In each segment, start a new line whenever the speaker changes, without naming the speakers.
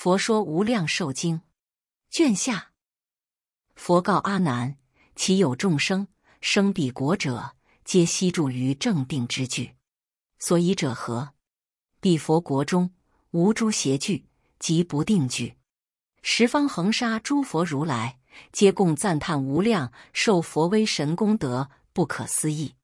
佛说无量寿经卷下，佛告阿难：其有众生生彼国者，皆悉住于正定之具。所以者何？彼佛国中无诸邪具及不定具。十方恒沙诸佛如来，皆共赞叹无量寿佛威神功德不可思议。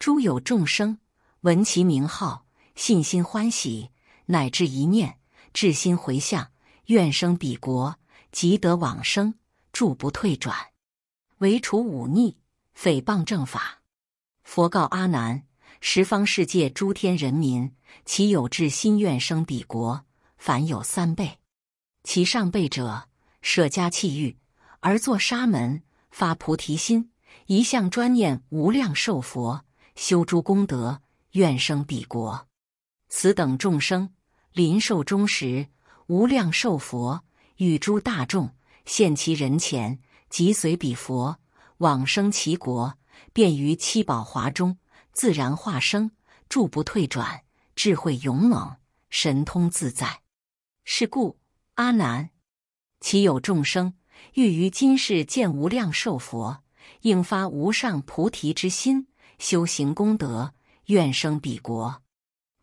诸有众生闻其名号，信心欢喜，乃至一念。至心回向，愿生彼国，即得往生，住不退转。唯除忤逆、诽谤正法。佛告阿难：十方世界诸天人民，其有至心愿生彼国，凡有三辈。其上辈者，舍家弃欲，而作沙门，发菩提心，一向专念无量寿佛，修诸功德，愿生彼国。此等众生。临寿终时，无量寿佛与诸大众现其人前，即随彼佛往生其国，便于七宝华中自然化生，住不退转，智慧勇猛，神通自在。是故阿难，其有众生欲于今世见无量寿佛，应发无上菩提之心，修行功德，愿生彼国。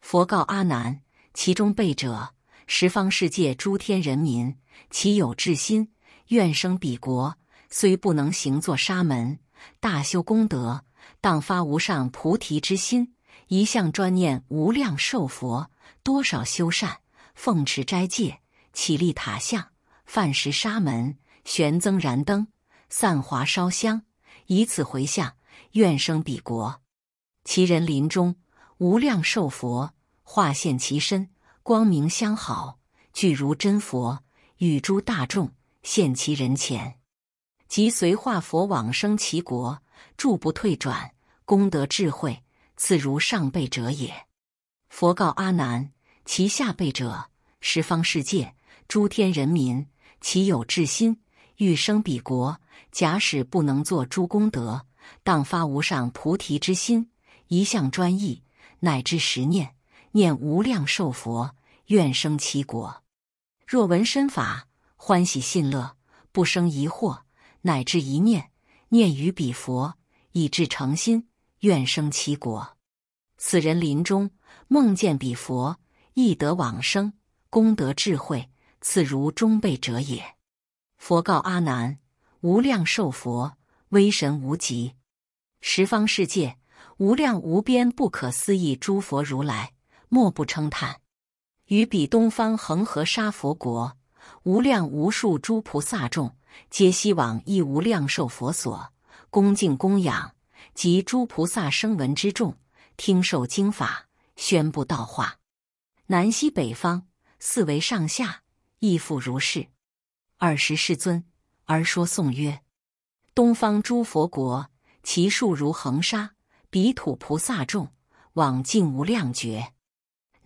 佛告阿难。其中辈者，十方世界诸天人民，其有至心愿生彼国，虽不能行作沙门，大修功德，当发无上菩提之心，一向专念无量寿佛，多少修善，奉持斋戒，起立塔像，饭食沙门，悬增燃灯，散华烧香，以此回向，愿生彼国。其人临终，无量寿佛。化现其身，光明相好，具如真佛，与诸大众现其人前，即随化佛往生其国，住不退转，功德智慧次如上辈者也。佛告阿难：其下辈者，十方世界诸天人民，其有至心欲生彼国，假使不能作诸功德，当发无上菩提之心，一向专意，乃至十念。念无量寿佛，愿生其国。若闻身法，欢喜信乐，不生疑惑，乃至一念，念于彼佛，以至诚心，愿生其国。此人临终梦见彼佛，亦得往生，功德智慧次如中辈者也。佛告阿难：无量寿佛，威神无极，十方世界无量无边不可思议诸佛如来。莫不称叹，于彼东方恒河沙佛国，无量无数诸菩萨众，皆悉往亦无量寿佛所，恭敬供养，及诸菩萨声闻之众，听受经法，宣布道化。南西北方四维上下亦复如是。尔时世尊而说颂曰：东方诸佛国，其数如恒沙，彼土菩萨众往尽无量觉。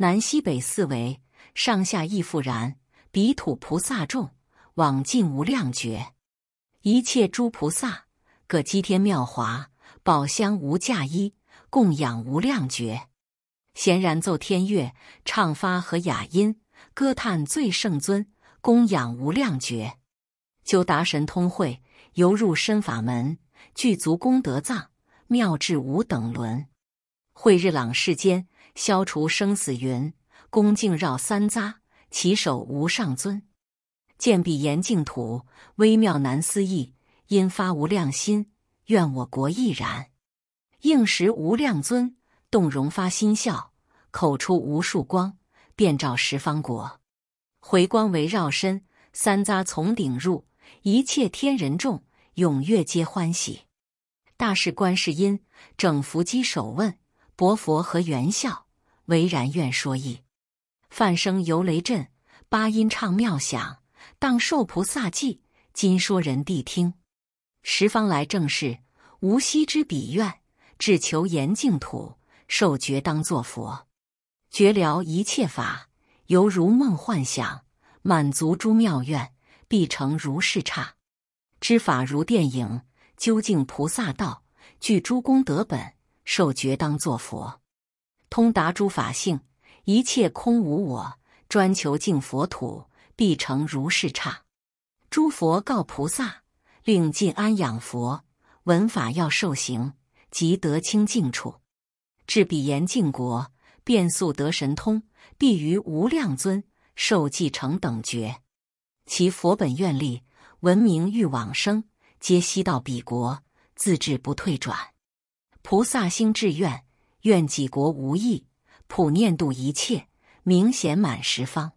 南西北四维上下亦复然，彼土菩萨众往尽无量觉。一切诸菩萨各积天妙华宝香无价衣，供养无量觉。闲然奏天乐，唱发和雅音，歌叹最圣尊，供养无量觉。究达神通慧，犹入身法门，具足功德藏，妙智无等伦。慧日朗世间。消除生死云，恭敬绕三匝，其首无上尊。见彼严净土，微妙难思议，因发无量心，愿我国亦然。应时无量尊，动容发心笑，口出无数光，遍照十方国。回光围绕身，三匝从顶入，一切天人众踊跃皆欢喜。大士观世音整伏稽首问，薄佛何缘笑？唯然愿说意，梵声犹雷震，八音唱妙响，当受菩萨记，今说人谛听。十方来正士，无悉之彼愿，至求严净土，受觉当作佛。觉了一切法，犹如梦幻想，满足诸妙愿，必成如是刹。知法如电影，究竟菩萨道，具诸功德本，受觉当作佛。通达诸法性，一切空无我，专求净佛土，必成如是刹。诸佛告菩萨，令尽安养佛，闻法要受行，即得清净处。至彼严净国，便速得神通，必于无量尊受继承等觉。其佛本愿力，闻名欲往生，皆悉到彼国，自致不退转。菩萨心志愿，愿己国无异，普念度一切，明显满十方。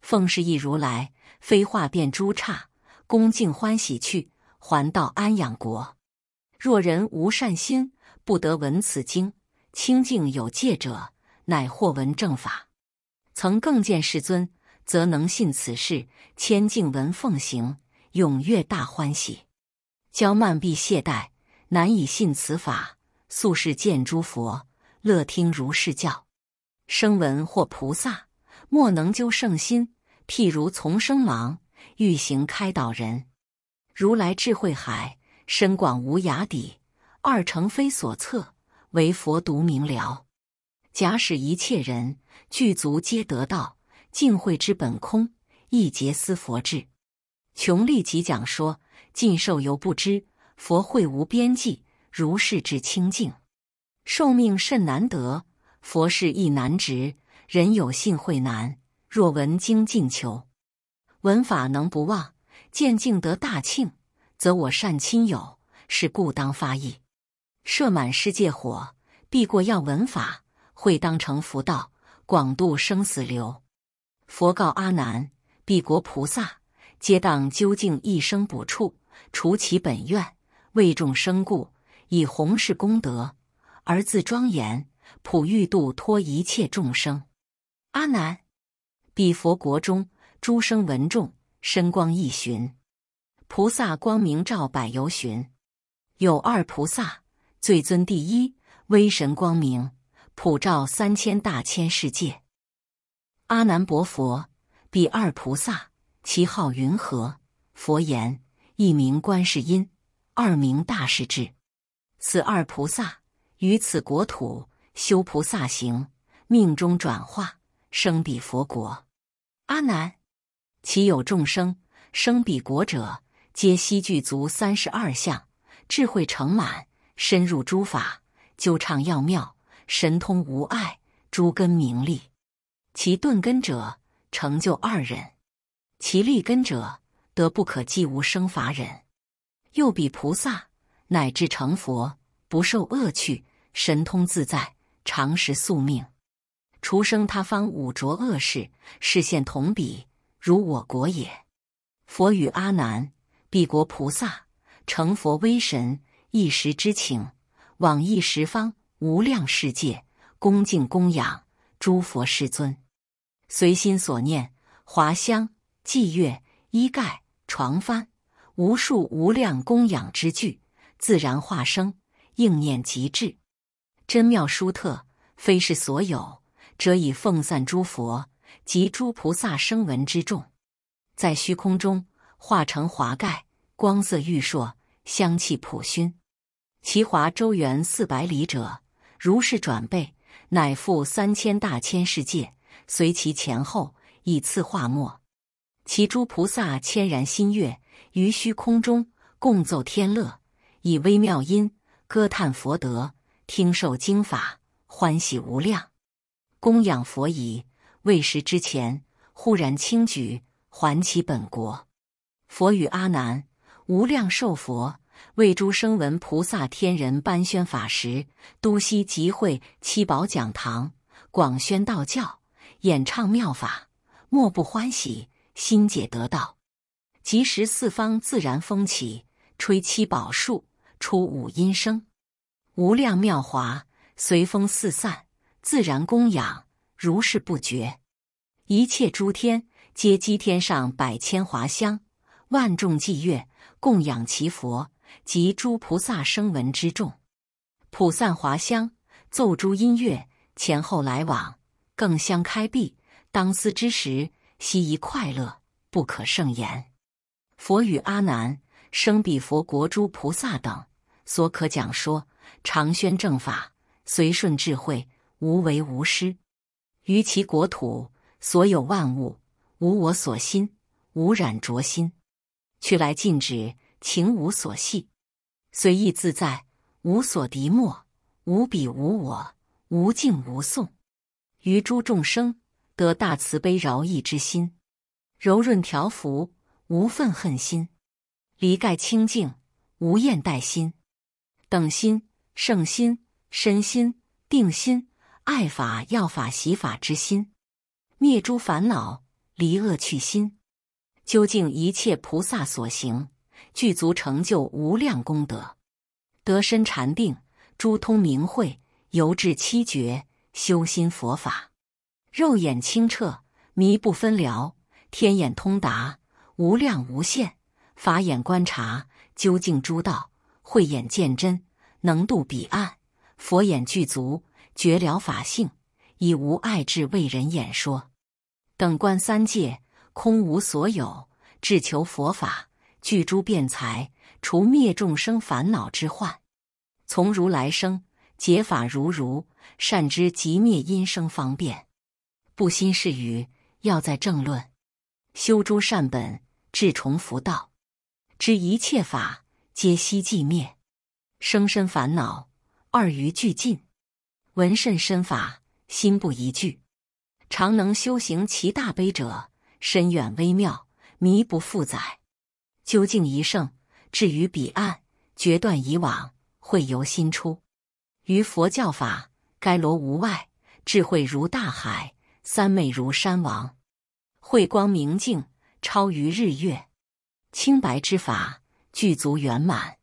奉是一如来，非化变诸刹，恭敬欢喜去，还到安养国。若人无善心，不得闻此经。清净有戒者，乃获闻正法。曾更见世尊，则能信此事，千敬闻奉行，踊跃大欢喜。骄慢必懈怠，难以信此法。宿世见诸佛，乐听如是教。声闻或菩萨，莫能究圣心。譬如丛生芒，欲行开导人。如来智慧海，深广无涯底，二乘非所测。唯佛独明了。假使一切人具足皆得道，尽慧之本空，亦竭思佛智。穷力即讲说，尽受犹不知佛慧无边际，如是之清净。寿命甚难得，佛事亦难值。人有信会难，若闻经尽求，闻法能不忘，见净得大庆，则我善亲友，是故当发意。摄满世界火，避过要闻法，会当成佛道，广度生死流。佛告阿难：彼国菩萨，皆当究竟一生补处，除其本愿，为众生故，以弘誓功德，而自庄严，普欲度脱一切众生。阿难，彼佛国中，诸声闻众，身光一寻，菩萨光明照百由旬，有二菩萨。最尊第一，威神光明，普照三千大千世界。阿难薄佛，彼二菩萨，其号云何？佛言：一名观世音，二名大势至。此二菩萨于此国土修菩萨行，命中转化，生彼佛国。阿难，其有众生生彼国者，皆悉具足三十二相，智慧成满。深入诸法，究畅要妙，神通无碍，诸根明利。其顿根者，成就二人；其利根者，得不可计无生法忍。又彼菩萨，乃至成佛，不受恶趣，神通自在，常时宿命。除生他方五浊恶世，视现同彼，如我国也。佛与阿难：彼国菩萨成佛威神。一时之情，往诣十方无量世界，恭敬供养诸佛世尊，随心所念，华香、伎乐、衣盖、床幡，无数无量供养之具，自然化生，应念即至，真妙殊特，非是所有，者以奉散诸佛及诸菩萨声闻之众，在虚空中化成华盖，光色煜烁，香气普熏。其华周圆四百里者，如是转倍，乃复三千大千世界，随其前后，以次化没。其诸菩萨千然心悦，于虚空中共奏天乐，以微妙音歌叹佛德，听受经法，欢喜无量。供养佛已，未时之前，忽然轻举，还其本国。佛与阿难：无量寿佛。为诸声闻菩萨天人颁宣法时，都悉集会七宝讲堂，广宣道教，演唱妙法，莫不欢喜，心解得道。即时四方自然风起，吹七宝树，出五音声，无量妙华随风四散，自然供养，如是不绝。一切诸天皆积天上百千华香，万众祭乐，供养其佛。及诸菩萨声闻之众，普散华香，奏诸音乐，前后来往，更相开闭。当思之时，悉一快乐，不可胜言。佛语阿难：生彼佛国诸菩萨等，所可讲说，常宣正法，随顺智慧，无为无失。于其国土，所有万物，无我所心，无染着心，去来尽止，情无所系，随意自在，无所敌莫，无彼无我，无敬无送。于诸众生得大慈悲饶益之心，柔润调伏，无愤恨心，离盖清净，无厌怠心，等心、圣心、身心、定心，爱法、要法、喜法之心，灭诸烦恼，离恶去心，究竟一切菩萨所行，具足成就无量功德，得深禅定，诸通明慧，游至七觉。修心佛法，肉眼清澈，迷不分了；天眼通达，无量无限；法眼观察，究竟诸道；慧眼见真，能度彼岸；佛眼具足，觉了法性，以无爱智为人演说。等观三界，空无所有，至求佛法，具诸辩才，除灭众生烦恼之患，从如来生。解法如如，善知即灭因生方便，不心是语，要在正论，修诸善本，至重福道，知一切法皆悉寂灭，生身烦恼二余俱尽，闻甚深法，心不疑惧，常能修行其大悲者，深远微妙，弥不复载，究竟一圣，至于彼岸，决断以往，会由心出。于佛教法，该罗无外，智慧如大海，三昧如山王，慧光明净，超于日月，清白之法，具足圆满，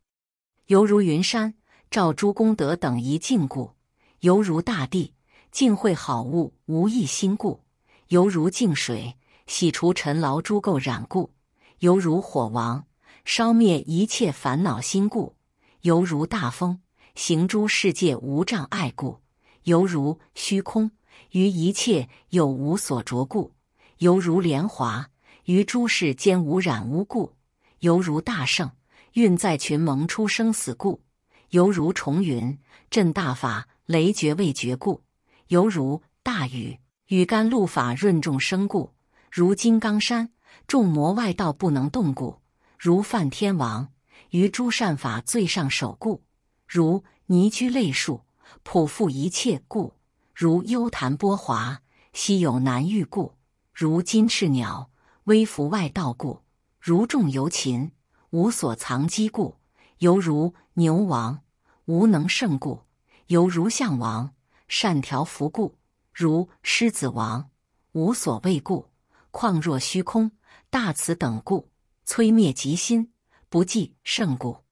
犹如云山照诸功德等一净故；犹如大地净秽好物无一心故；犹如净水洗除尘劳诸垢染故；犹如火王烧灭一切烦恼心故；犹如大风。行诸世界无障碍故，犹如虚空于一切有无所着故；犹如莲华于诸世间无染污故；犹如大圣运在群蒙出生死故；犹如重云震大法雷绝未绝故；犹如大雨雨甘露法润众生故；如金刚山众魔外道不能动故；如梵天王于诸善法最上首故。如泥居类树，普覆一切故；如优昙波华，稀有难遇故；如金翅鸟，微服外道故；如众游禽，无所藏积故；犹如牛王，无能胜故；犹如象王，善调伏故；如狮子王，无所畏故；况若虚空，大慈等故；摧灭极心，不计胜故；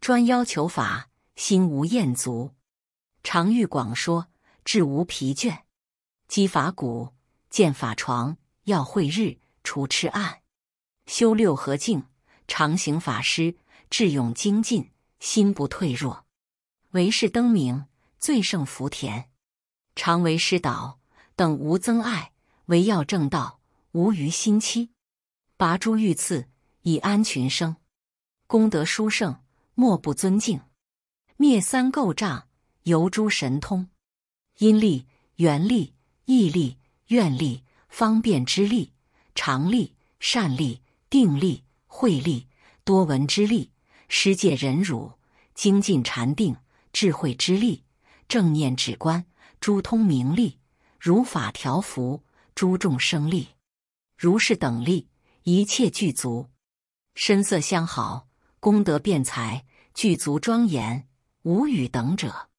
专要求法。心无厌足，常欲广说，志无疲倦。积法谷，建法床，要会日，除痴暗。修六合境，常行法师，智勇精进，心不退弱。为是灯明，最胜福田。常为师导，等无增碍。唯要正道，无余心期。拔诸欲刺，以安群生。功德殊胜，莫不尊敬。灭三垢障，由诸神通，因力、缘力、意力、愿力、方便之力、常力、善力、定力、慧力、多闻之力、施戒忍辱、精进禅定、智慧之力、正念止观、诸通明力、如法调伏、诸众生力，如是等力，一切具足，身色相好，功德辩才，具足庄严。无与等者，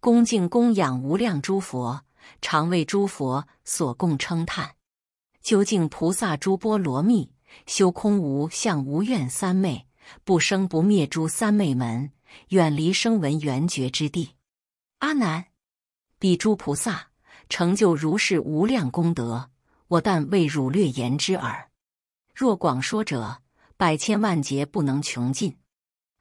恭敬供养无量诸佛，常为诸佛所供称叹。究竟菩萨诸波罗蜜，修空无相无愿三昧，不生不灭诸三昧门，远离声闻缘觉之地。阿难，彼诸菩萨成就如是无量功德，我但为汝略言之耳。若广说者，百千万劫不能穷尽。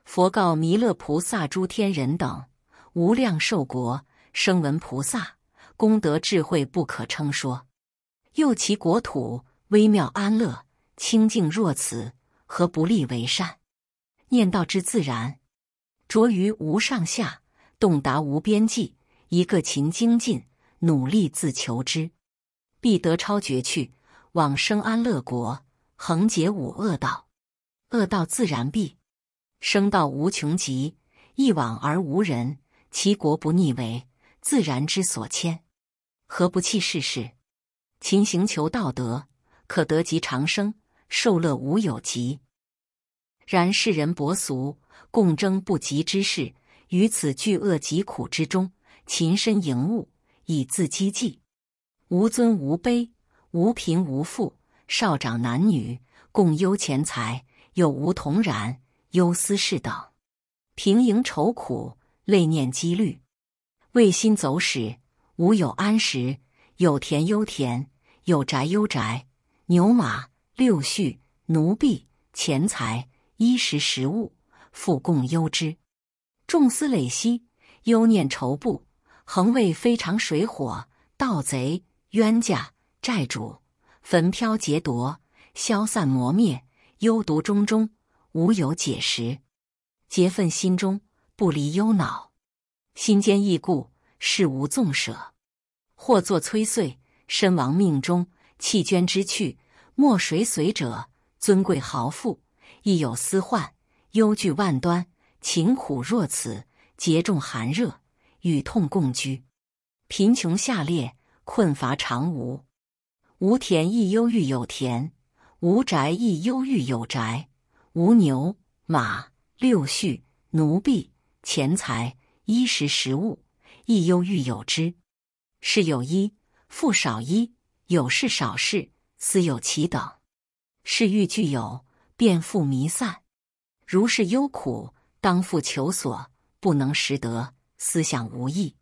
佛告弥勒菩萨：诸天人等，无量寿国，声闻菩萨功德智慧不可称说。又其国土微妙安乐清净若此，何不立为善？念道之自然，着于无上下，洞达无边际。一个勤精进，努力自求之，必得超绝去。往生安乐国，恒解五恶道，恶道自然毕；生道无穷极，一往而无人，其国不逆为，自然之所迁。何不弃世事，勤行求道德，可得及长生，受乐无有极。然世人薄俗，共争不及之事，于此巨恶疾苦之中，勤身营务，以自积济。无尊无卑，无贫无富，少长男女，共忧钱财，有无同然，忧思事等，平营愁苦，累念积虑，为心走使，无有安食，有田忧田，有宅忧宅，牛马六畜奴婢钱财衣食食物，复共忧之，众思累息，忧念愁怖，恒为非常水火盗贼。冤家债主，焚漂劫夺，消散磨灭，忧毒中中，无有解时。结愤心中，不离忧恼，心坚意固，事无纵舍。或作摧碎，身亡命终，弃捐之去，莫谁随者。尊贵豪富，亦有私患，忧惧万端，勤苦若此，节重寒热，与痛共居，贫穷下劣。困乏常无，无田亦忧郁有田；无宅亦忧郁有宅；无牛马六畜奴婢钱财衣食食物，亦忧郁有之。事有一，富少一；有事少事，斯有其等。是欲具有，便复弥散。如是忧苦，当复求索，不能实得，思想无益，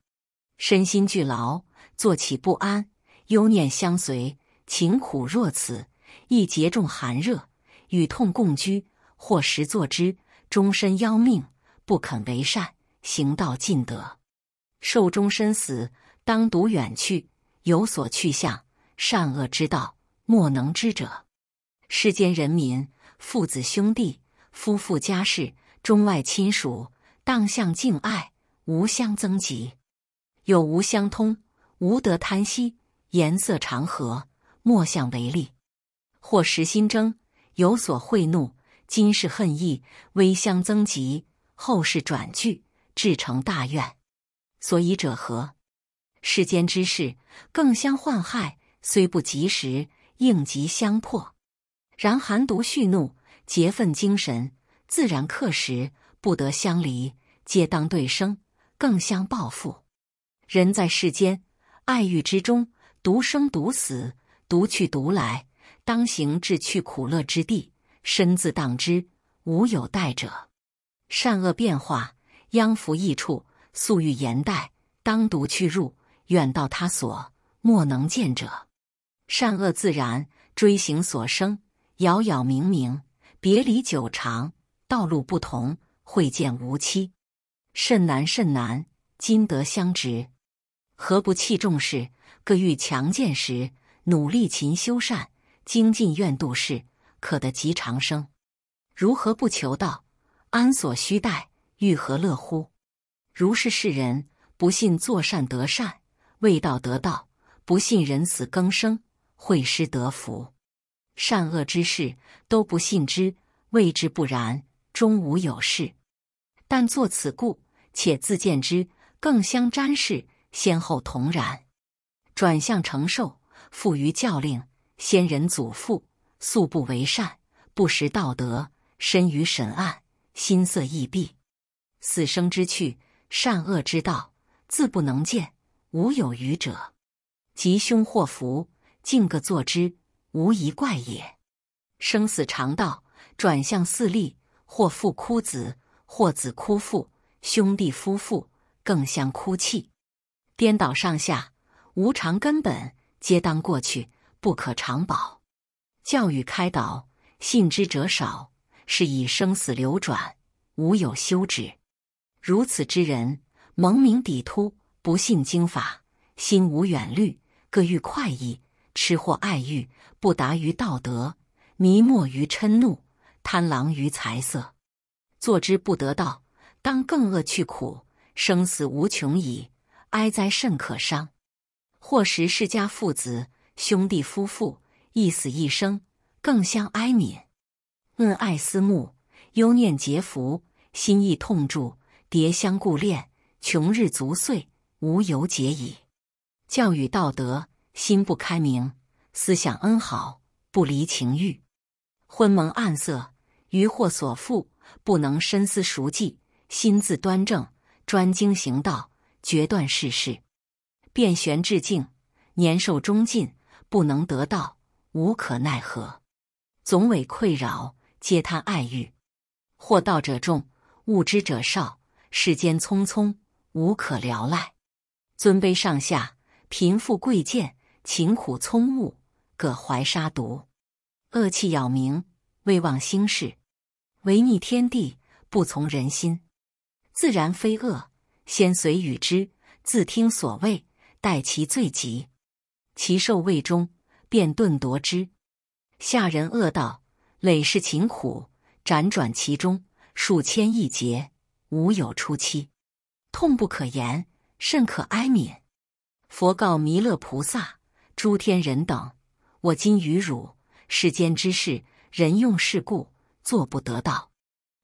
身心俱劳。坐起不安，忧念相随，情苦若此，亦结重寒热，与痛共居。或时作之，终身夭命，不肯为善，行道尽德，寿终身死，当独远去，有所去向。善恶之道，莫能知者。世间人民，父子兄弟，夫妇家事，中外亲属，当相敬爱，无相争嫉，有无相通。无得贪惜，颜色常和，莫相为利；或时心争，有所贿怒，今世恨意，微相增疾，后世转惧，致成大怨。所以者何？世间之事，更相患害，虽不及时，应急相迫。然寒毒蓄怒，结愤精神，自然克时，不得相离，皆当对生，更相报复。人在世间。爱欲之中，独生独死，独去独来，当行至去苦乐之地，身自当之，无有待者。善恶变化，殃福益处，素欲言待，当独去入，远到他所，莫能见者。善恶自然，追形所生，杳杳冥冥，别离久长，道路不同，会见无期，甚难甚难，今得相值。何不弃众事，各欲强健时，努力勤修善，精进愿度世，可得极长生。如何不求道？安所须待？欲何乐乎？如是世人，不信作善得善，为道得道；不信人死更生，会施得福。善恶之事都不信之，谓之不然，终无有事。但作此故，且自见之，更相沾视。先后同然，转向承受，复于教令。先人祖父素不为善，不识道德，深于审案，心色易闭。死生之趣，善恶之道，自不能见，无有余者。吉凶祸福，尽各作之，无一怪也。生死常道，转向四立，或父哭子，或子哭父，兄弟夫妇更相哭泣。颠倒上下，无常根本，皆当过去，不可长保。教育开导，信之者少，是以生死流转，无有休止。如此之人，蒙名抵突，不信经法，心无远虑，各欲快意，痴惑爱欲，不达于道德，迷没于嗔怒，贪狼于财色，作之不得道，当更恶趣苦，生死无穷矣。哀哉甚可伤！或时世家父子兄弟夫妇一死一生，更相哀悯。恩爱思慕，忧念结福，心意痛注，迭相顾恋，穷日足岁，无由解矣。教育道德，心不开明；思想恩好，不离情欲。昏蒙暗塞，渔惑所缚，不能深思熟计，心自端正，专精行道，决断世事，遍玄至静，年寿终尽，不能得道，无可奈何。总委困扰，皆贪爱欲。惑道者众，悟之者少。世间匆匆，无可聊赖。尊卑上下，贫富贵贱，勤苦聪悟，各怀杀毒。恶气扰民，未忘兴事，违逆天地，不从人心。自然非恶，先随与之，自听所谓，待其罪极，其寿未终，便顿夺之。下人恶道，累世勤苦，辗转其中，数千亿劫，无有出期，痛不可言，甚可哀悯。佛告弥勒菩萨：“诸天人等，我今于汝，世间之事，人用世故，作不得道，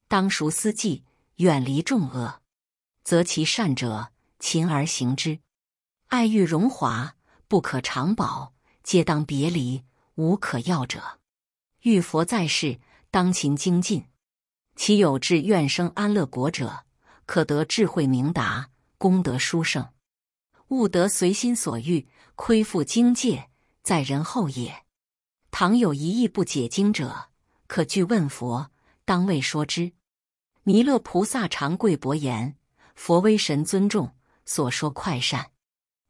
当熟思计，远离众恶，择其善者，勤而行之。爱欲荣华，不可长保，皆当别离。”无可要者，欲佛在世，当勤精进。其有志愿生安乐国者，可得智慧明达，功德殊胜，悟得随心所欲，亏负经戒，在人后也。倘有一义不解经者，可具问佛，当为说之。弥勒菩萨常跪薄言：“佛威神尊重，所说快善，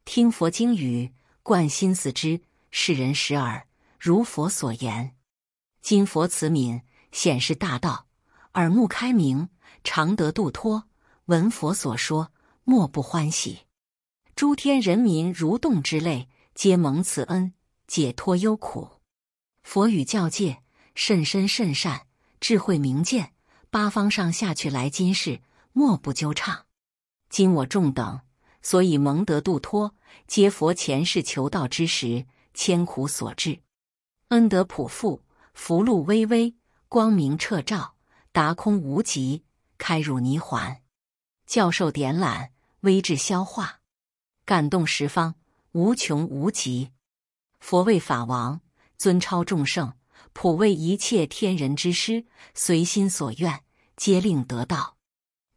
听佛经语，贯心思之，世人识耳。”如佛所言，今佛慈悯，显示大道，耳目开明，常得度脱。闻佛所说，莫不欢喜。诸天人民如动之类，皆蒙慈恩，解脱忧苦。佛语教诫甚深甚善，智慧明见，八方上下去来今世，莫不纠畅。今我众等所以蒙得度脱，皆佛前世求道之时，千苦所致。恩德普覆，福禄巍巍，光明彻照，达空无极，开入泥环，教授点览，微智消化，感动十方，无穷无极。佛为法王，尊超众圣，普为一切天人之师，随心所愿，皆令得道。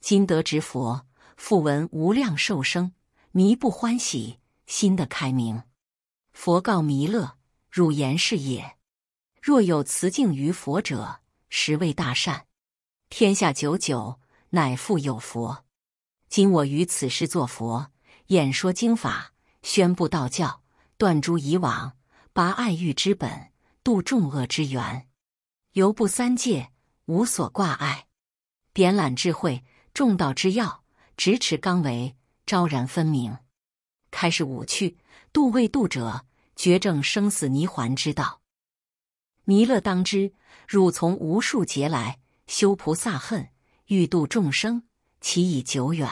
今得值佛，复闻无量寿生，弥不欢喜，心的开明。佛告弥勒。汝言是也。若有慈敬于佛者，实为大善。天下久久，乃复有佛。今我于此世作佛，演说经法，宣布道教，断诸以往，拔爱欲之本，度众恶之源。犹不三界，无所挂碍。点览智慧，众道之要，执持纲维，昭然分明。开示五趣，度未度者。觉证生死泥环之道，弥勒当知，汝从无数劫来修菩萨恨，欲度众生，其已久远。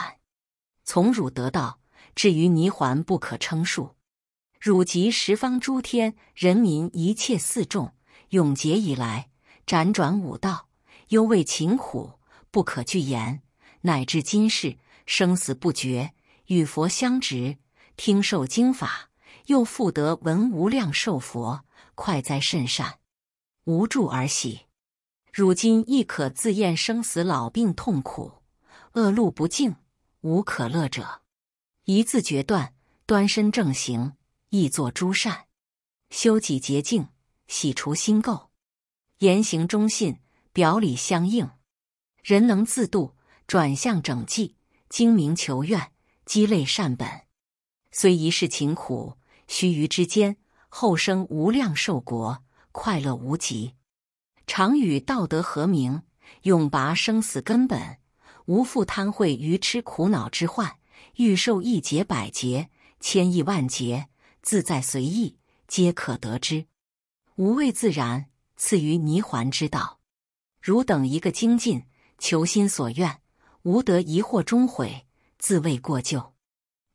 从汝得道，至于泥环不可称数。汝及十方诸天人民一切四众，永劫以来辗转五道，犹为勤苦，不可具言。乃至今世生死不绝，与佛相执，听受经法。又复得闻无量寿佛，快哉甚善，无住而喜。汝今亦可自验生死老病痛苦，恶路不净，无可乐者。一字决断，端身正行，意作诸善，修己洁净，洗除心垢，言行忠信，表里相应。人能自度，转向整济，精明求愿，积累善本，虽一世勤苦。须臾之间，后生无量寿国，快乐无极。常与道德和鸣，永拔生死根本，无复贪恚愚痴苦恼之患。欲受一劫百劫，千亿万劫，自在随意，皆可得之。无畏自然，赐于泥环之道。汝等一个精进，求心所愿，无得疑惑终悔，自谓过旧。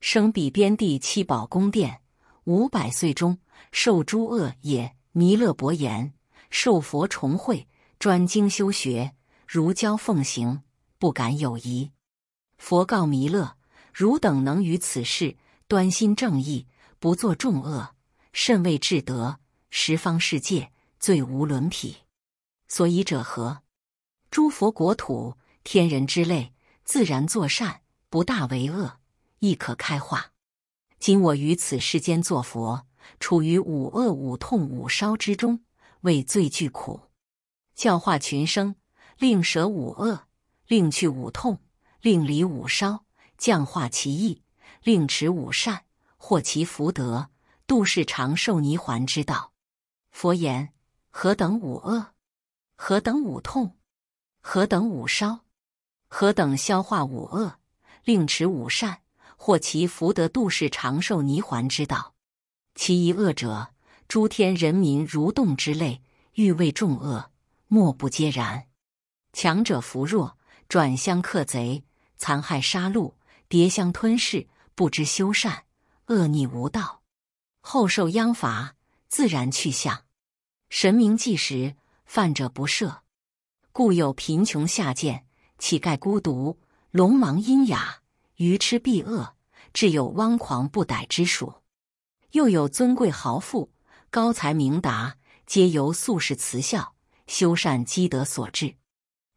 生彼边地七宝宫殿。五百岁中，受诸恶也。弥勒薄言，受佛重会，专精修学，如教奉行，不敢有疑。佛告弥勒：汝等能于此事端心正义，不作众恶，甚为至德，十方世界最无伦匹。所以者何？诸佛国土，天人之类，自然作善，不大为恶，亦可开化。今我于此世间作佛，处于五恶五痛五烧之中，为最具苦，教化群生，令舍五恶，令去五痛，令离五烧，降化其意，令持五善，获其福德，度世长寿泥环之道。佛言：何等五恶？何等五痛？何等五烧？何等消化五恶，令持五善，获其福德，度世长寿泥环之道？其一恶者，诸天人民蠕动之类，欲为众恶，莫不皆然。强者扶弱，转相克贼，残害杀戮，迭相吞噬，不知修善，恶逆无道，后受殃罚，自然去向。神明计时，犯者不赦。故有贫穷下贱、乞丐孤独、龙盲瘖哑、愚痴鄙恶，至有汪狂不逮之属。又有尊贵豪富、高才明达，皆由宿世慈孝、修善积德所致。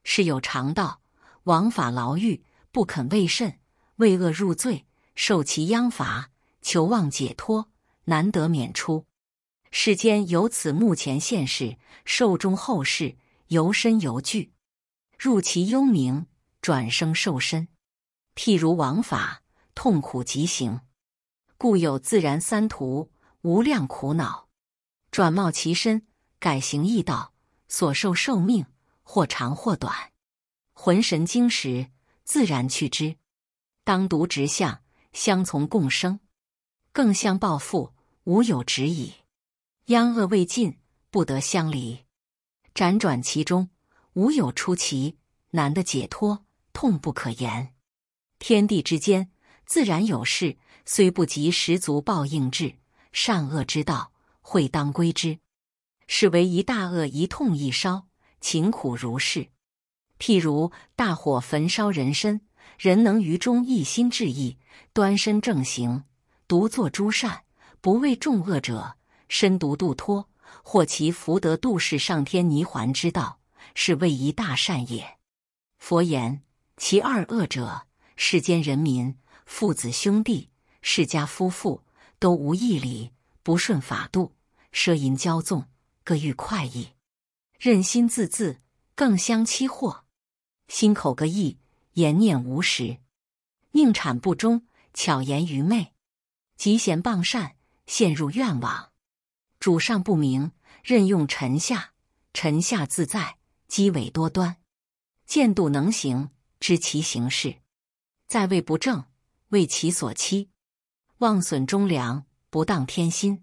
是有常道，枉法牢狱，不肯为慎，为恶入罪，受其殃罚，求望解脱，难得免出。世间有此目前现世，寿终后世，由身由具，入其幽冥，转生受身，譬如王法，痛苦极刑。故有自然三途，无量苦恼，转貌其身，改行易道，所受寿命或长或短，魂神精实，自然去之。当独直向，相从共生，更相报复，无有止矣。殃恶未尽，不得相离。辗转其中，无有出期，难得解脱，痛不可言。天地之间，自然有事。虽不及十足报应至，善恶之道，会当归之。是为一大恶一痛一烧，勤苦如是。譬如大火焚烧人身，人能于中一心致意，端身正行，独作诸善，不为众恶者，身独度脱，获其福德，度世上天泥环之道，是为一大善也。佛言：其二恶者，世间人民，父子兄弟。世家夫妇都无义理，不顺法度，奢淫骄纵，各欲快意，任心自恣，更相欺惑，心口各异，言念无实，佞谗不忠，巧言愚昧，嫉贤谤善，陷入怨网，主上不明，任用臣下，臣下自在，机伪多端，见度能行，知其行事，在位不正，为其所欺。妄损忠良，不当天心；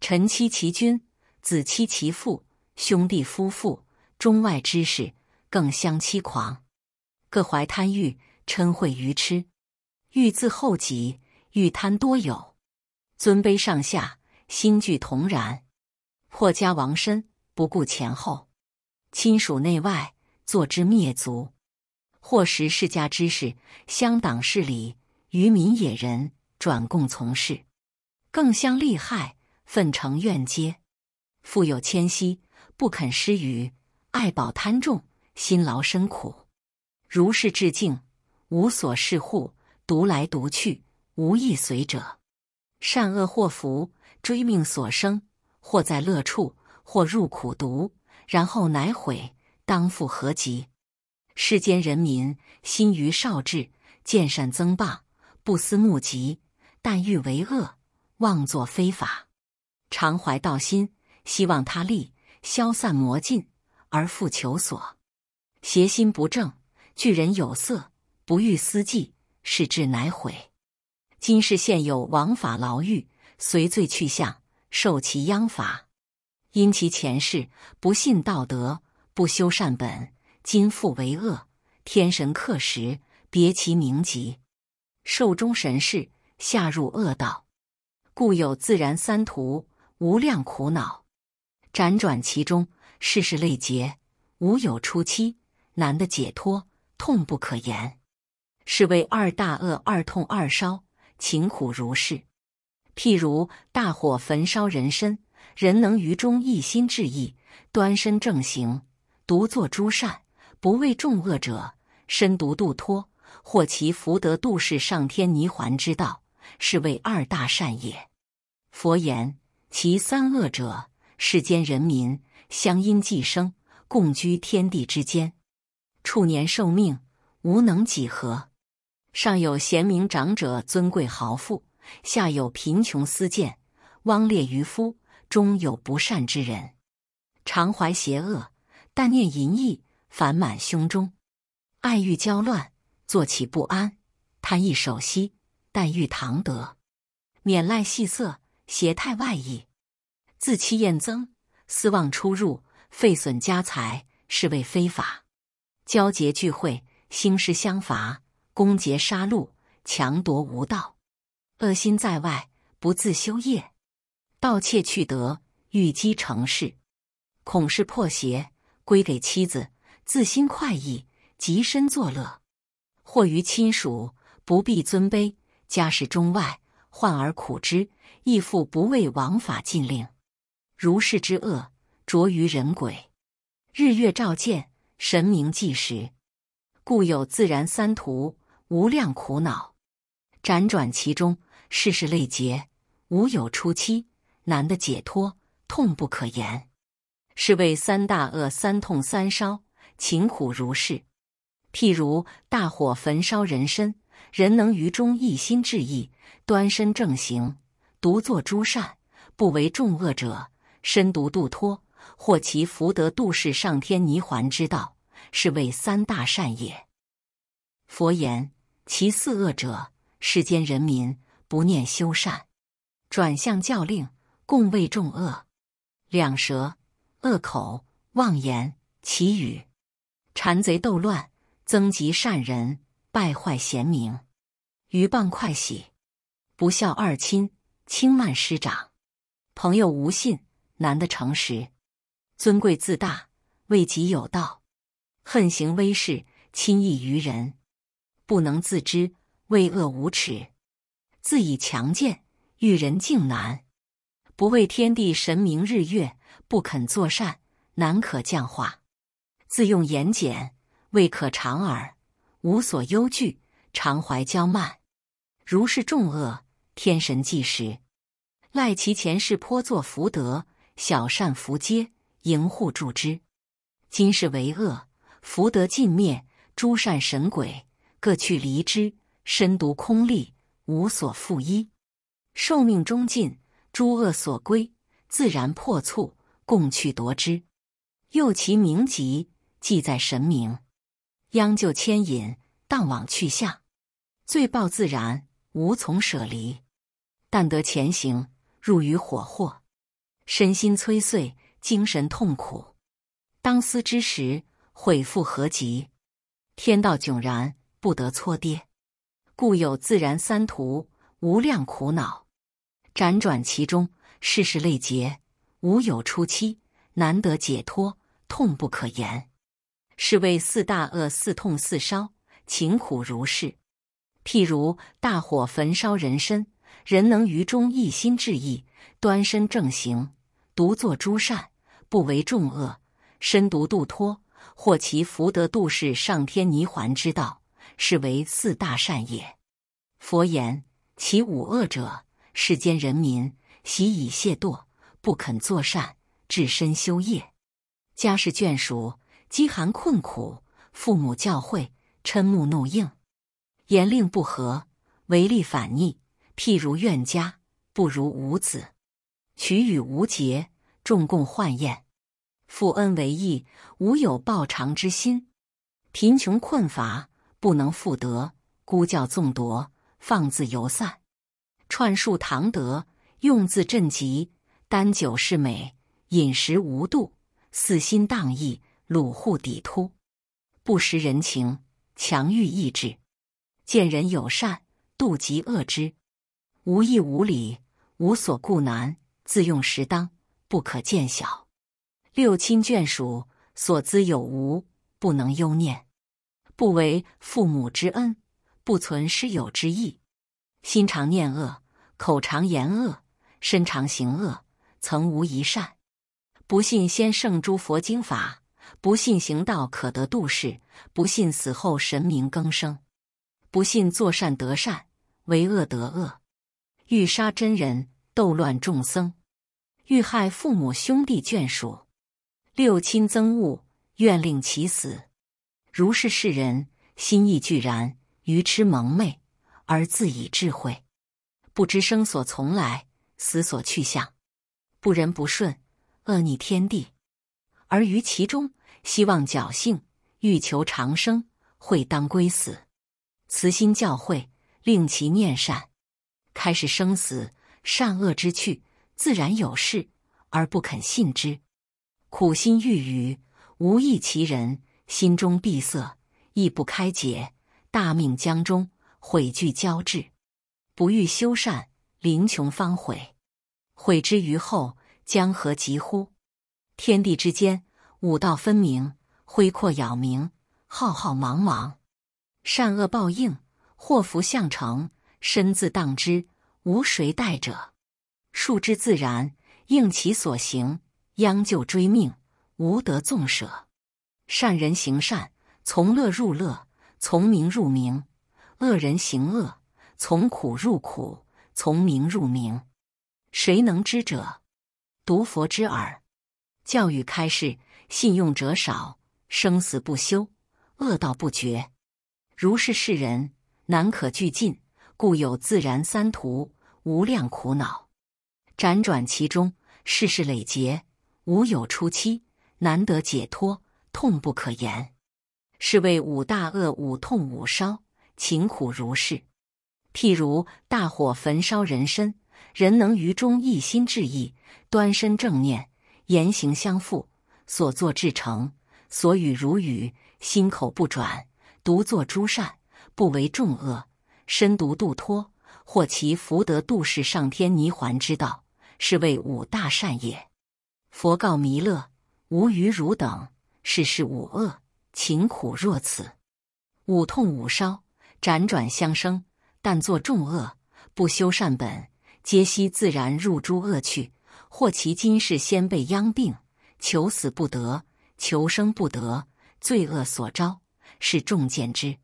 臣欺其君，子欺其父，兄弟夫妇，中外之事，更相欺狂。各怀贪欲，嗔恚愚痴，欲自厚己，欲贪多有，尊卑上下，心俱同然。破家亡身，不顾前后，亲属内外，坐之灭族。或食世家之事，乡党势力，愚民野人。转共从事，更相利害，愤成怨结。富有谦虚，不肯施予，爱宝贪重，辛劳生苦。如是至敬，无所事护，独来独去，无意随者。善恶祸福，追命所生，或在乐处，或入苦毒，然后乃悔，当复何及？世间人民，心于少智，见善增谤，不思目疾。但欲为恶，妄作非法，常怀道心，希望他利，消散魔尽，而复求索。邪心不正，惧人有色，不欲思计，是智乃毁。今世现有王法牢狱，随罪去向，受其殃罚。因其前世不信道德，不修善本，今复为恶，天神克时，别其名籍，寿终神世。下入恶道，故有自然三途，无量苦恼。辗转其中，世事累劫，无有出期，难得解脱，痛不可言。是为二大恶，二痛二烧，情苦如是。譬如大火焚烧人身，人能于中一心致意，端身正行，独作诸善，不为众恶者，身独度脱，获其福德度世上天泥环之道，是为二大善也。佛言：其三恶者，世间人民相因寄生，共居天地之间，处年寿命无能几何。上有贤明长者，尊贵豪富；下有贫穷斯贱，汪劣渔夫。中有不善之人，常怀邪恶，但念淫逸，烦满胸中，爱欲交乱，坐起不安，贪意守息，但欲堂得，免赖戏色，邪态外溢，自欺厌憎，私妄出入，废损家财，是为非法。交结聚会，兴师相伐，攻劫杀戮，强夺无道，恶心在外，不自修业。盗窃去德，欲积成事，恐是破邪，归给妻子，自心快意，极身作乐。或于亲属，不必尊卑，家事中外，患而苦之，亦复不畏王法禁令。如是之恶，着于人鬼，日月照见，神明计时，故有自然三途，无量苦恼，辗转其中，世事累劫，无有出期。难得解脱，痛不可言，是为三大恶，三痛三烧，情苦如是。譬如大火焚烧人身，人能于中一心致意，端身正行，独作诸善，不为众恶者，身独度脱，获其福德度世上天泥环之道，是为三大善也。佛言：其四恶者，世间人民不念修善，转向教令。共为众恶，两舌、恶口、妄言、綺语，谗贼斗乱，增嫉善人，败坏贤明，愚谤快喜，不孝二亲，轻慢师长，朋友无信，难得诚实，尊贵自大，为己有道，恨行威势，轻易于人，不能自知，为恶无耻，自以强健，遇人敬难。不畏天地神明日月，不肯作善，难可降化。自用言简，未可长耳，无所忧惧，常怀骄慢。如是众恶，天神计时，赖其前世颇作福德，小善福接，迎护助之。今世为恶，福德尽灭，诸善神鬼各去离之，身独空立，无所复依，寿命终尽。诸恶所归，自然破卒，共去夺之。又其名籍，记在神明，央就牵引，当往去向。罪报自然，无从舍离。但得前行，入于火祸，身心摧碎，精神痛苦。当思之时，悔复何及？天道迥然，不得搓跌。故有自然三途，无量苦恼。辗转其中，世事累劫，无有出期，难得解脱，痛不可言。是为四大恶，四痛四烧，情苦如是。譬如大火焚烧人身，人能于中一心致意，端身正行，独作诸善，不为众恶，身独度脱，或其福德度世上天泥环之道，是为四大善也。佛言：其五恶者。世间人民习以懈惰，不肯作善，至身修业，家事眷属，饥寒困苦，父母教诲，嗔目怒应，言令不合，违例反逆。譬如怨家，不如无子，取与无节，众共患厌，负恩为义，无有报偿之心，贫穷困乏，不能复得，孤教纵夺，放恣游散。串数堂德，用字鸩急，耽酒嗜美，饮食无度，肆心荡逸，鲁户抵突，不识人情，强欲抑制，见人友善，妒嫉恶之，无义无礼，无所顾难，自用时当，不可见小。六亲眷属所资有无，不能忧念，不为父母之恩，不存师友之义，心常念恶，口常言恶，身常行恶，曾无一善。不信先圣诸佛经法，不信行道可得度世，不信死后神明更生，不信作善得善，为恶得恶，欲杀真人，斗乱众僧，欲害父母兄弟眷属。六亲憎恶，愿令其死。如是世人，心意俱然，愚痴蒙昧，而自以智慧，不知生所从来，死所去向，不仁不顺，恶逆天地，而于其中希望侥幸，欲求长生，会当归死。慈心教诲，令其念善，开始生死善恶之趣，自然有事，而不肯信之。苦心欲语，无益其人，心中闭塞，意不开解，大命将终，悔惧交至，不欲修善，临穷方悔，悔之于后，将何及乎？天地之间，五道分明，恢阔杳冥，浩浩茫茫，善恶报应，祸福相承，身自当之，无谁代者。数之自然，应其所行。央救追命，无得纵舍。善人行善，从乐入乐，从名入名；恶人行恶，从苦入苦，从名入名。谁能知者？读佛之耳。教育开示，信用者少，生死不休，恶道不绝。如是世人，难可俱尽，故有自然三途，无量苦恼，辗转其中，世事累劫。无有初期，难得解脱，痛不可言。是谓五大恶，五痛五烧，勤苦如是。譬如大火焚烧人身，人能于中一心致意，端身正念，言行相符，所作至诚，所语如语，心口不转，独作诸善，不为众恶，身独度脱，或其福德度世上天泥环之道，是谓五大善也。佛告弥勒：“吾于汝等，世事五恶，勤苦若此；五痛五烧，辗转相生。但作众恶，不修善本，皆悉自然入诸恶趣，或其今世先被殃病，求死不得，求生不得，罪恶所招，是众见之。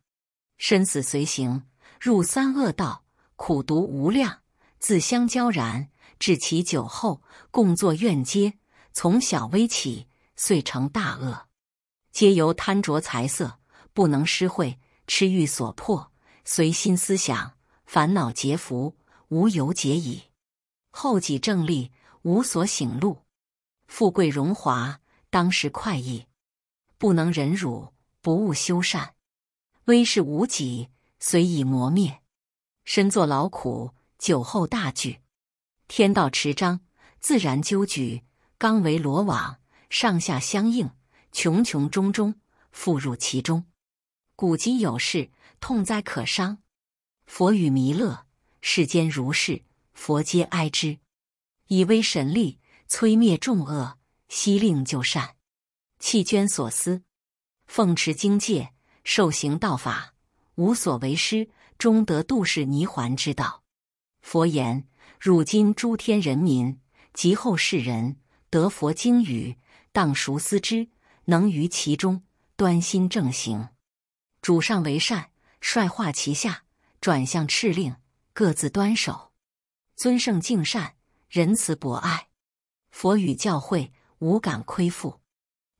生死随行，入三恶道，苦毒无量，自相交然，至其久后，共作怨结。”从小微起，遂成大恶，皆由贪着财色，不能施惠，痴欲所迫，随心思想，烦恼结福，无由解矣。后己正立，无所省路，富贵荣华，当时快意，不能忍辱，不务修善，威势无己，随以磨灭，身作劳苦，酒后大惧，天道持张，自然纠举。刚为罗网，上下相应，穷穷中中，复入其中。古今有事，痛哉可伤。佛与弥勒：世间如是，佛皆哀之。以威神力，摧灭众恶，悉令就善，弃捐所思，奉持经戒，受行道法，无所为师，终得度世泥环之道。佛言：汝今诸天人民及后世人。得佛经语，当熟思之，能于其中端心正行。主上为善，率化其下，转向敕令，各自端守。尊圣敬善，仁慈博爱。佛语教诲，无敢亏负。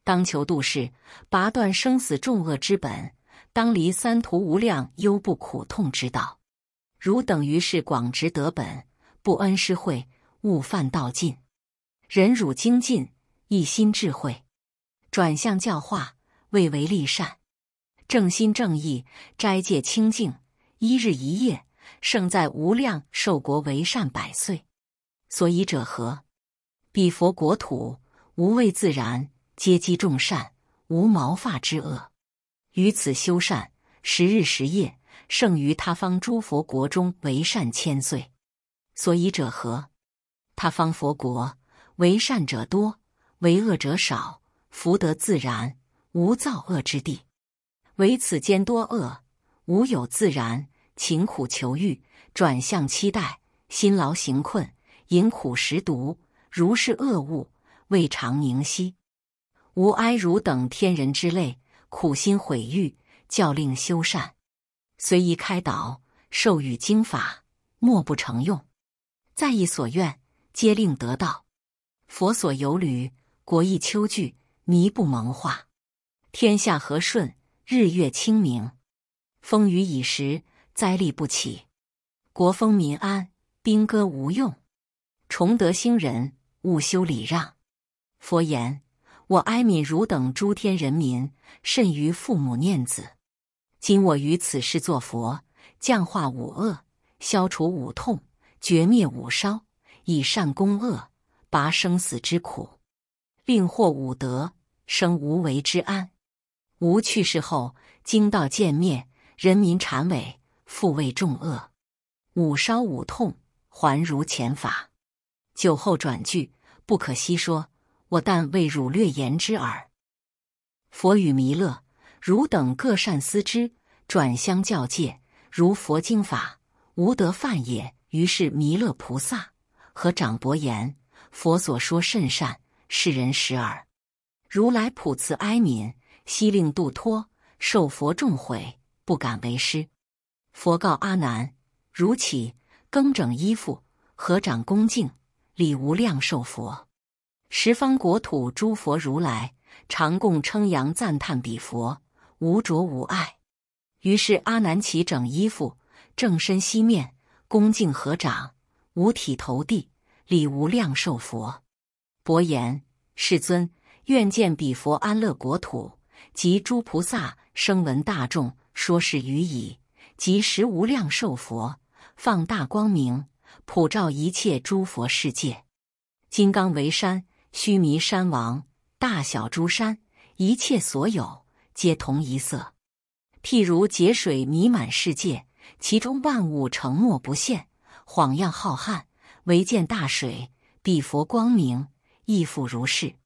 当求度世，拔断生死众恶之本，当离三途无量忧怖苦痛之道。汝等于是广执德本，不恩施惠，勿犯道禁。忍辱精进，一心智慧，转向教化，为为利善，正心正意，斋戒清净，一日一夜，胜在无量寿国为善百岁。所以者何？彼佛国土无畏自然，皆积众善，无毛发之恶。于此修善，十日十夜，胜于他方诸佛国中为善千岁。所以者何？他方佛国。为善者多，为恶者少，福德自然，无造恶之地。唯此间多恶，无有自然。勤苦求欲，转向期待，辛劳行困，饮苦食毒，如是恶物，未尝宁息。吾哀汝等天人之类，苦心毁誉，教令修善，虽宜开导，授予经法，莫不成用。在意所愿，皆令得道。佛所游履，国亦秋具，靡不蒙化。天下和顺，日月清明，风雨已时。灾厉不起，国丰民安，兵戈无用，崇德兴仁，务修礼让。佛言：我哀悯汝等诸天人民，甚于父母念子。今我于此世作佛，降化五恶，消除五痛，绝灭五烧，以善攻恶，拔生死之苦，令获五德，生无为之安。吾去世后，经道渐灭，人民谄伪。复为众恶，五烧五痛，还如前法。酒后转句，不可悉说。我但为汝略言之耳。佛与弥勒，汝等各善思之，转相教诫。如佛经法，无得犯也。于是弥勒菩萨和长伯言：佛所说甚善，世人识耳。如来普慈哀悯，悉令度脱，受佛众悔，不敢为师。佛告阿难：如起，更整衣服，合掌恭敬，礼无量寿佛。十方国土诸佛如来，常共称扬赞叹彼佛，无着无碍。于是阿难起整衣服，正身西面，恭敬合掌，五体投地，礼无量寿佛。薄言：世尊，愿见彼佛安乐国土，及诸菩萨声闻大众说是语已。即时无量寿佛放大光明，普照一切诸佛世界。金刚为山，须弥山王，大小诸山，一切所有，皆同一色。譬如劫水弥满世界，其中万物成没不现，晃漾浩瀚，唯见大水。彼佛光明亦复如是。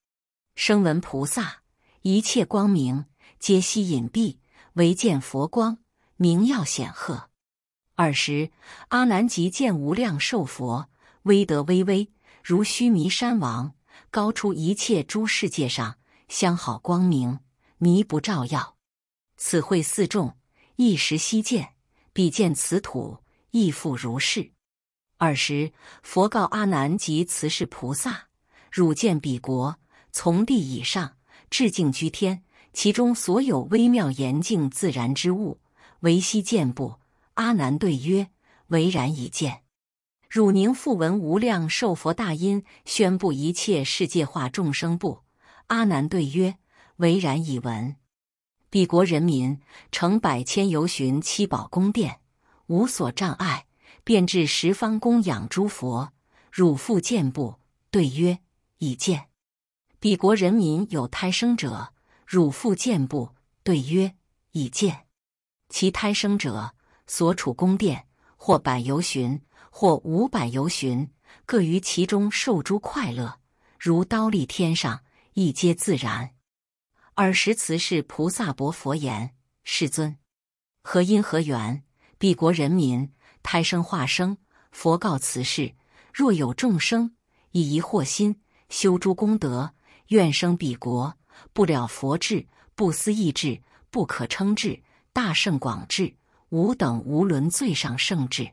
声闻菩萨一切光明，皆悉隐蔽，唯见佛光。明耀显赫，尔时阿难即见无量寿佛，威德巍巍，如须弥山王，高出一切诸世界上，相好光明，弥不照耀。此会四众一时悉见，彼见此土亦复如是。尔时佛告阿难及慈氏菩萨：汝见彼国，从地以上至净居天，其中所有微妙严净自然之物。唯悉见不？阿难对曰：唯然已见。汝宁复闻无量寿佛大音宣布一切世界化众生不？阿难对曰：唯然已闻。彼国人民成百千由旬七宝宫殿，无所障碍，便至十方供养诸佛。汝复见不？对曰：已见。彼国人民有胎生者，汝复见不？对曰：已见。其胎生者所处宫殿，或百由旬，或五百由旬，各于其中受诸快乐，如刀立天上，亦皆自然。尔时慈氏菩萨薄佛言：“世尊，何因何缘？彼国人民胎生化生？”佛告慈氏：“若有众生以疑惑心修诸功德，愿生彼国，不了佛智，不思议智，不可称智。”大圣广智，吾等无伦最上圣智。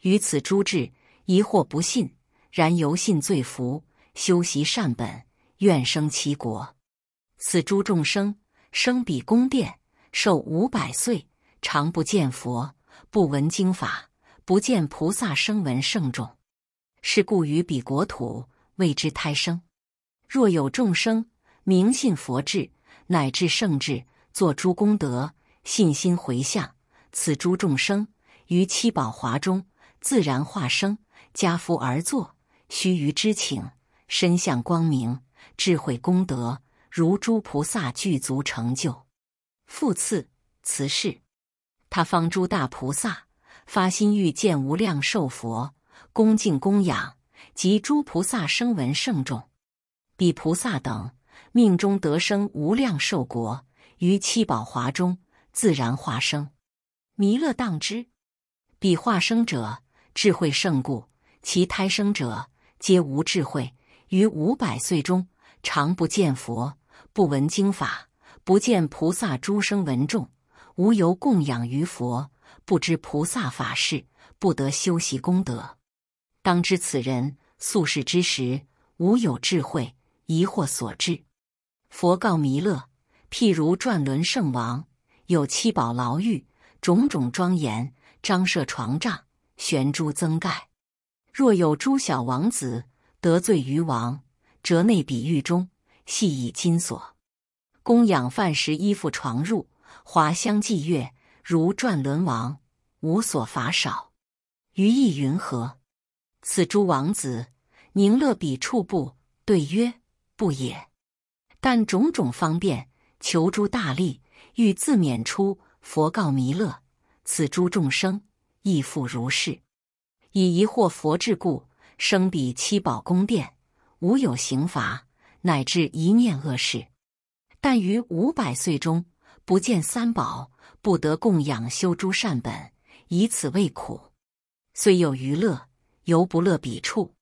于此诸智疑惑不信，然由信罪福，修习善本，愿生其国。此诸众生生彼宫殿，寿五百岁，常不见佛，不闻经法，不见菩萨声闻圣众。是故于彼国土谓之胎生。若有众生明信佛智，乃至圣智，作诸功德。信心回向，此诸众生于七宝华中自然化生，加趺而坐，须臾之顷，身相光明，智慧功德如诸菩萨具足成就。复次，慈氏他方诸大菩萨发心欲见无量寿佛，恭敬供养及诸菩萨声闻圣众。彼菩萨等命中得生无量寿国，于七宝华中自然化生。弥勒当知，彼化生者智慧胜故，其胎生者皆无智慧。于五百岁中，常不见佛，不闻经法，不见菩萨诸声闻众，无由供养于佛，不知菩萨法事，不得修习功德。当知此人宿世之时，无有智慧，疑惑所致。佛告弥勒：譬如转轮圣王，有七宝牢狱，种种庄严，张设床帐，悬诸增盖。若有诸小王子得罪于王，折内彼狱中，系以金锁，供养饭食衣服床褥，华香祭乐，如转轮王，无所乏少。于意云何？此诸王子宁乐彼处不？对曰：不也。但种种方便，求诸大利，欲自免出。佛告弥勒：此诸众生亦复如是，以疑惑佛智故，生彼七宝宫殿。无有刑罚，乃至一念恶事。但于五百岁中，不见三宝，不得供养修诸善本，以此为苦。虽有余乐，犹不乐彼处。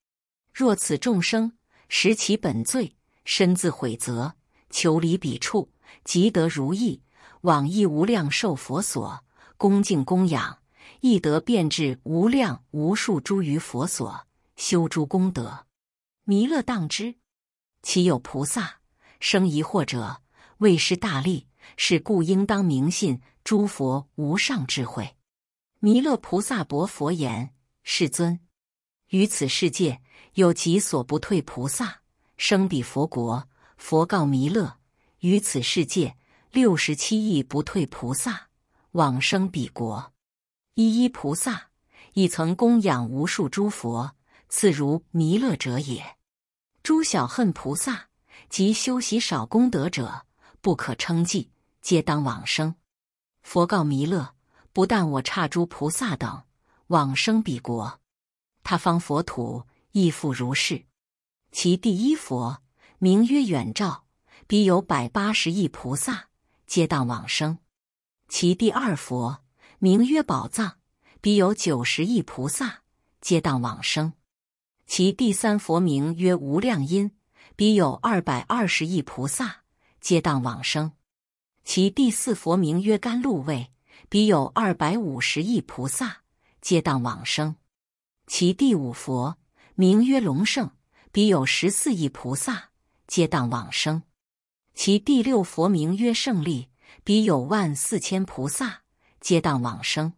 若此众生识其本罪，身自悔责，求离彼处，即得如意，往诣无量寿佛所，恭敬供养，亦得遍至无量无数诸余佛所，修诸功德。弥勒当知，其有菩萨生疑惑者，为失大利，是故应当明信诸佛无上智慧。弥勒菩萨薄佛言：“世尊，于此世界有己所不退菩萨，生彼佛国。佛告弥勒：于此世界六十七亿不退菩萨，往生彼国。一一菩萨亦曾供养无数诸佛。”次如弥勒者也。诸小恨菩萨及修习少功德者，不可称计，皆当往生。佛告弥勒：不但我刹诸菩萨等往生彼国，他方佛土亦复如是。其第一佛名曰远照，彼有百八十亿菩萨，皆当往生。其第二佛名曰宝藏，彼有九十亿菩萨，皆当往生。其第三佛名曰无量音，彼有二百二十亿菩萨，皆当往生。其第四佛名曰甘露味，彼有二百五十亿菩萨，皆当往生。其第五佛名曰龙胜，彼有十四亿菩萨，皆当往生。其第六佛名曰胜利，彼有万四千菩萨，皆当往生。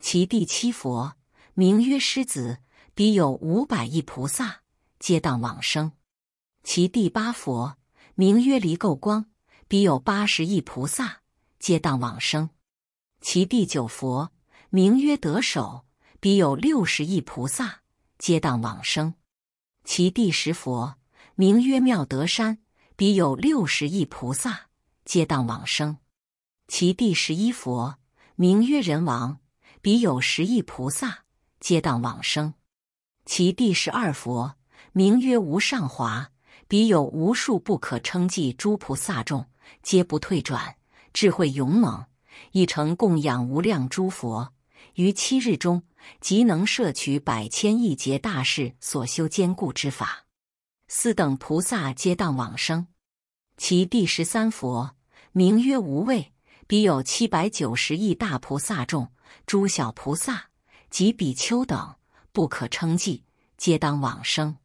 其第七佛名曰狮子。彼有五百亿菩萨，皆当往生。其第八佛名曰离垢光，彼有八十亿菩萨，皆当往生。其第九佛名曰得手，彼有六十亿菩萨，皆当往生。其第十佛名曰妙德山，彼有六十亿菩萨，皆当往生。其第十一佛名曰人王，彼有十亿菩萨，皆当往生。其第十二佛名曰无上华，彼有无数不可称计诸菩萨众，皆不退转，智慧勇猛，亦成供养无量诸佛。于七日中，即能摄取百千亿劫大事所修坚固之法。四等菩萨皆当往生。其第十三佛名曰无畏，彼有七百九十亿大菩萨众，诸小菩萨及比丘等。不可称计，皆当往生。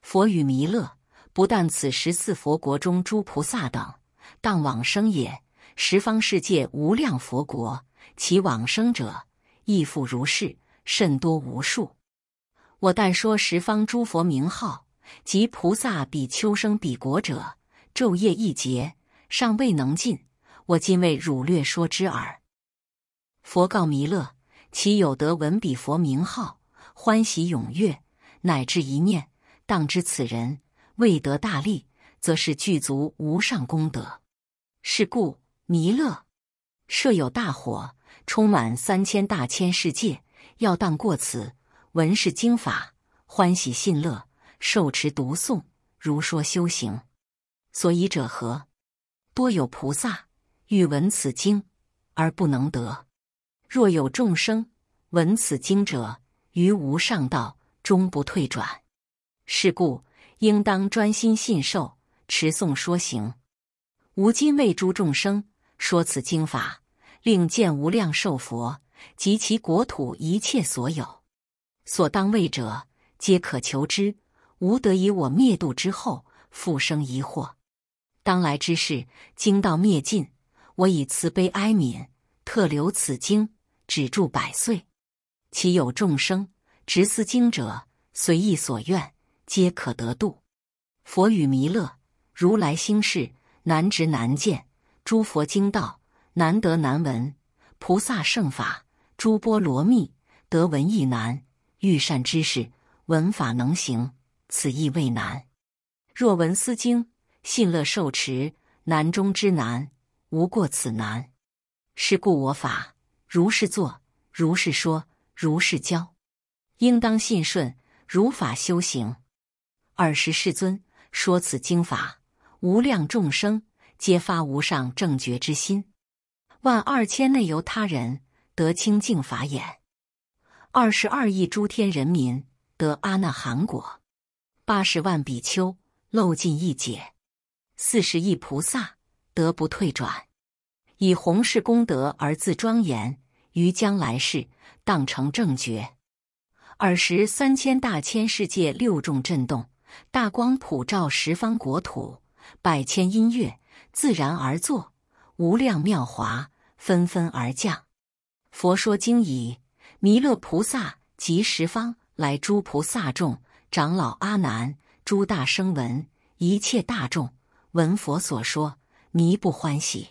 佛与弥勒：不但此十四佛国中诸菩萨等当往生也，十方世界无量佛国，其往生者亦复如是，甚多无数。我但说十方诸佛名号及菩萨比丘生彼国者，昼夜一劫尚未能尽。我今为汝略说之耳。佛告弥勒：其有得闻彼佛名号，欢喜踊跃，乃至一念，当知此人未得大利，则是具足无上功德。是故弥勒设有大火，充满三千大千世界，要当过此，闻是经法，欢喜信乐，受持读诵，如说修行。所以者何？多有菩萨欲闻此经而不能得；若有众生闻此经者，于无上道终不退转。是故应当专心信受，持诵说行。吾今为诸众生说此经法，令见无量寿佛及其国土一切所有所当为者，皆可求之，无得以我灭度之后复生疑惑。当来之事，经道灭尽，我以慈悲哀悯，特留此经，止住百岁。其有众生执思经者，随意所愿，皆可得度。佛与弥勒：如来心事难值难见，诸佛经道难得难闻，菩萨圣法诸波罗蜜得闻亦难。欲善知识闻法能行，此亦未难。若闻斯经，信乐受持，难中之难，无过此难。是故我法如是作，如是说，如是教，应当信顺，如法修行。尔时世尊说此经法，无量众生皆发无上正觉之心，万二千内由他人得清净法眼，二十二亿诸天人民得阿那含果，八十万比丘漏尽一解。四十亿菩萨得不退转，以弘誓功德而自庄严，于将来世当成正觉。尔时三千大千世界六众震动，大光普照十方国土，百千音乐自然而作，无量妙华纷纷而降。佛说经已，弥勒菩萨及十方来诸菩萨众、长老阿难、诸大声闻一切大众。闻佛所说，弥不欢喜。